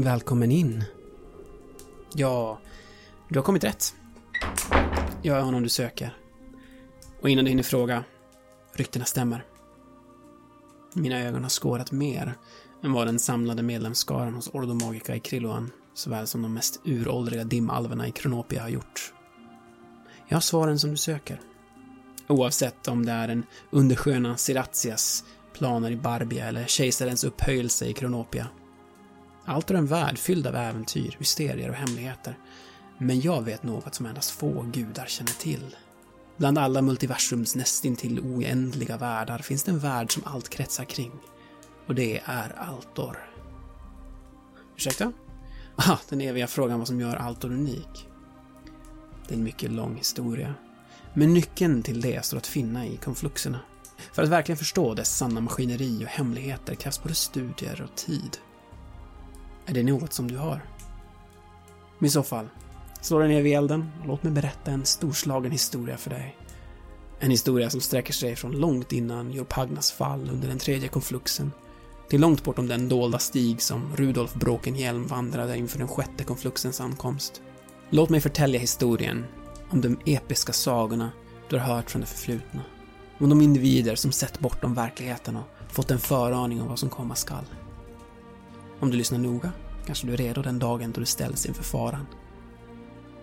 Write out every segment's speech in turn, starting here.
Välkommen in. Ja, du har kommit rätt. Jag är honom du söker. Och innan du hinner fråga, ryktena stämmer. Mina ögon har skådat mer än vad den samlade medlemsskaran hos Ordo Magica i Krilloan, såväl som de mest uråldriga dimalverna i Kronopia har gjort. Jag har svaren som du söker. Oavsett om det är den undersköna Siratias planer i Barbia eller kejsarens upphöjelse i Kronopia. Allt är en värld fylld av äventyr, mysterier och hemligheter. Men jag vet något som endast få gudar känner till. Bland alla multiversums nästintill oändliga världar finns det en värld som allt kretsar kring. Och det är Altor. Ursäkta? Ah, den eviga frågan vad som gör Altor unik. Det är en mycket lång historia. Men nyckeln till det står att finna i konfluxerna. För att verkligen förstå dess sanna maskineri och hemligheter krävs både studier och tid. Är det något som du har? I så fall, slå dig ner vid elden och låt mig berätta en storslagen historia för dig. En historia som sträcker sig från långt innan Jorpagnas fall under den tredje konfluxen till långt bortom den dolda stig som Rudolf Bråkenhielm vandrade inför den sjätte konfluxens ankomst. Låt mig förtälja historien om de episka sagorna du har hört från det förflutna. Om de individer som sett bortom verkligheten och fått en föraning om vad som komma skall. Om du lyssnar noga kanske du är redo den dagen då du ställs inför faran.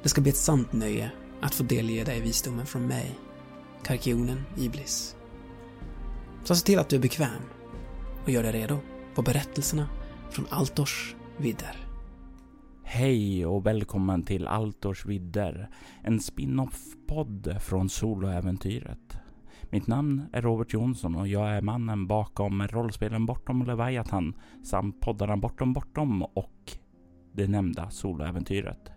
Det ska bli ett sant nöje att få delge dig visdomen från mig, Karkionen Iblis. Så se till att du är bekväm och gör dig redo på berättelserna från Altors vidder. Hej och välkommen till Altors vidder, en spin-off-podd från soloäventyret. Mitt namn är Robert Jonsson och jag är mannen bakom rollspelen Bortom Leviathan samt poddarna Bortom Bortom och det nämnda soloäventyret.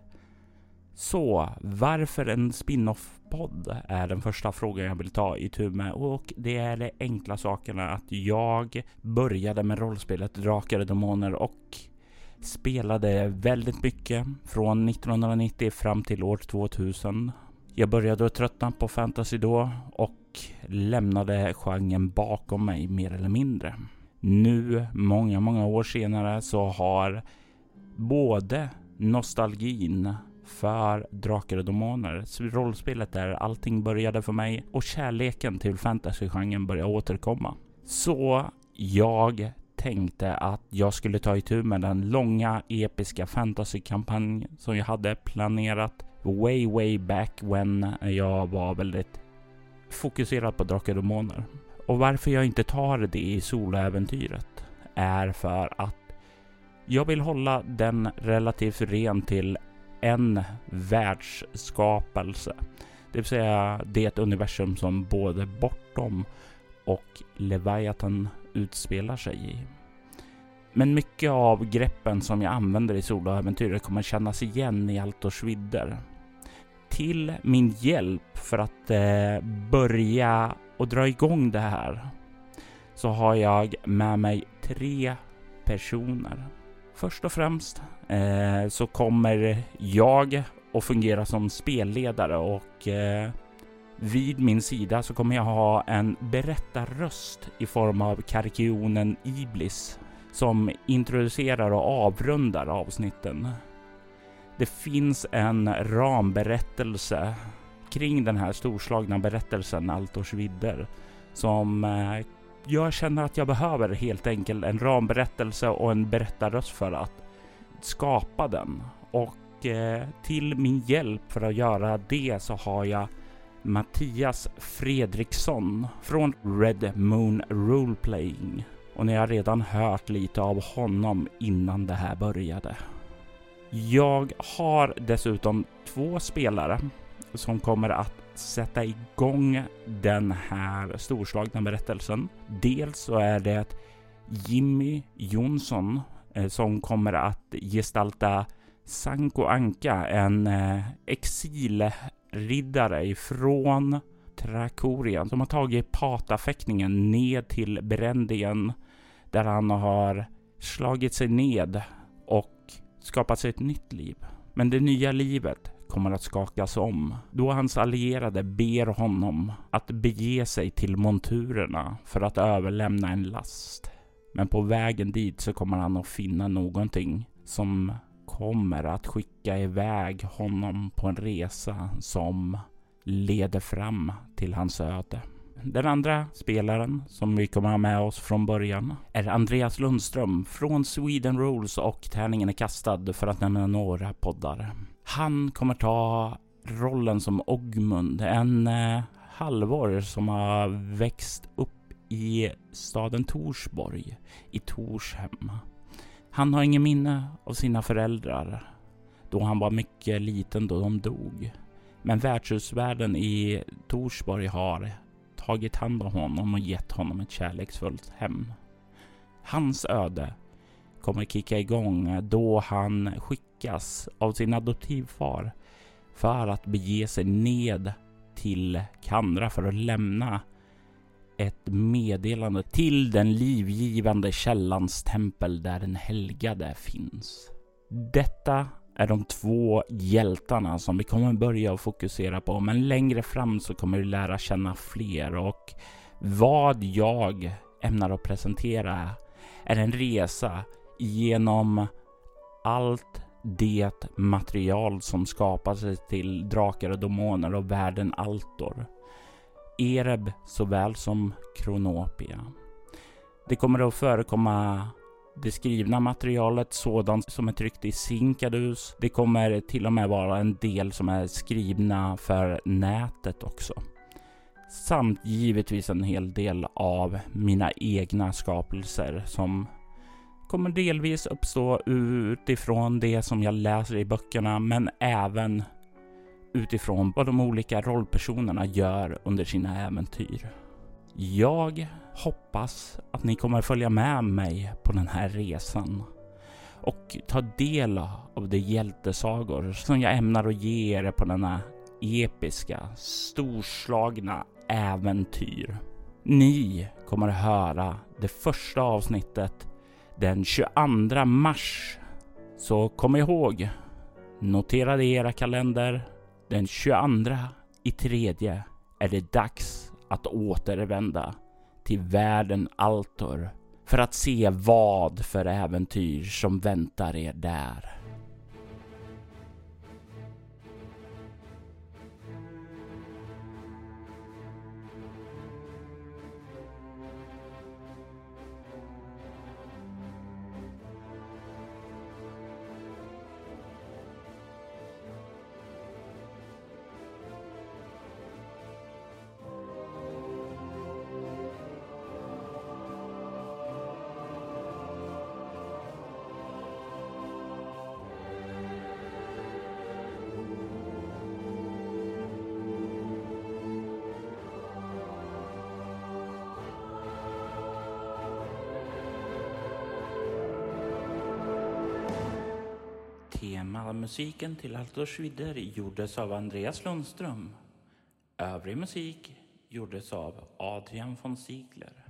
Så varför en spin-off-podd är den första frågan jag vill ta i tur med och det är de enkla sakerna att jag började med rollspelet Drakar och Demoner och spelade väldigt mycket från 1990 fram till år 2000. Jag började tröttna på fantasy då och och lämnade genren bakom mig mer eller mindre. Nu, många, många år senare, så har både nostalgin för Drakar och Demoner, rollspelet där allting började för mig och kärleken till fantasygenren började återkomma. Så jag tänkte att jag skulle ta itu med den långa episka fantasykampanj som jag hade planerat way, way back when jag var väldigt fokuserad på Drakar och Demoner. Och varför jag inte tar det i soloäventyret är för att jag vill hålla den relativt ren till en världsskapelse. Det vill säga det universum som både Bortom och Leviathan utspelar sig i. Men mycket av greppen som jag använder i soloäventyret kommer kännas igen i Altors vidder. Till min hjälp för att eh, börja och dra igång det här så har jag med mig tre personer. Först och främst eh, så kommer jag att fungera som spelledare och eh, vid min sida så kommer jag ha en berättarröst i form av Karkionen Iblis som introducerar och avrundar avsnitten. Det finns en ramberättelse kring den här storslagna berättelsen Altors vidder som eh, jag känner att jag behöver helt enkelt en ramberättelse och en berättarröst för att skapa den. Och eh, till min hjälp för att göra det så har jag Mattias Fredriksson från Red Moon Roleplaying. Och ni har redan hört lite av honom innan det här började. Jag har dessutom två spelare som kommer att sätta igång den här storslagna berättelsen. Dels så är det Jimmy Jonsson eh, som kommer att gestalta Sanko Anka, en eh, exilriddare ifrån Trakorien som har tagit patafäktningen ned till Berendien där han har slagit sig ned skapat sig ett nytt liv. Men det nya livet kommer att skakas om då hans allierade ber honom att bege sig till monturerna för att överlämna en last. Men på vägen dit så kommer han att finna någonting som kommer att skicka iväg honom på en resa som leder fram till hans öde. Den andra spelaren som vi kommer ha med oss från början är Andreas Lundström från Sweden Rules och Tärningen är kastad för att nämna några poddar. Han kommer ta rollen som Ogmund, en eh, halvor som har växt upp i staden Torsborg i Torshem. Han har ingen minne av sina föräldrar då han var mycket liten då de dog. Men värdshusvärden i Torsborg har tagit hand om honom och gett honom ett kärleksfullt hem. Hans öde kommer kicka igång då han skickas av sin adoptivfar för att bege sig ned till Kandra för att lämna ett meddelande till den livgivande källans tempel där den helgade finns. Detta är de två hjältarna som vi kommer börja fokusera på, men längre fram så kommer vi lära känna fler och vad jag ämnar att presentera är en resa genom allt det material som skapar sig till drakar och demoner och världen Altor. Ereb såväl som Kronopia. Det kommer att förekomma det skrivna materialet sådant som är tryckt i Sinkadus. Det kommer till och med vara en del som är skrivna för nätet också. Samt givetvis en hel del av mina egna skapelser som kommer delvis uppstå utifrån det som jag läser i böckerna men även utifrån vad de olika rollpersonerna gör under sina äventyr. Jag hoppas att ni kommer följa med mig på den här resan och ta del av de hjältesagor som jag ämnar att ge er på denna episka, storslagna äventyr. Ni kommer att höra det första avsnittet den 22 mars. Så kom ihåg, notera det i era kalender. Den 22 i tredje är det dags att återvända till världen Altor för att se vad för äventyr som väntar er där. Temamusiken till Altors vidder gjordes av Andreas Lundström. Övrig musik gjordes av Adrian von Ziegler.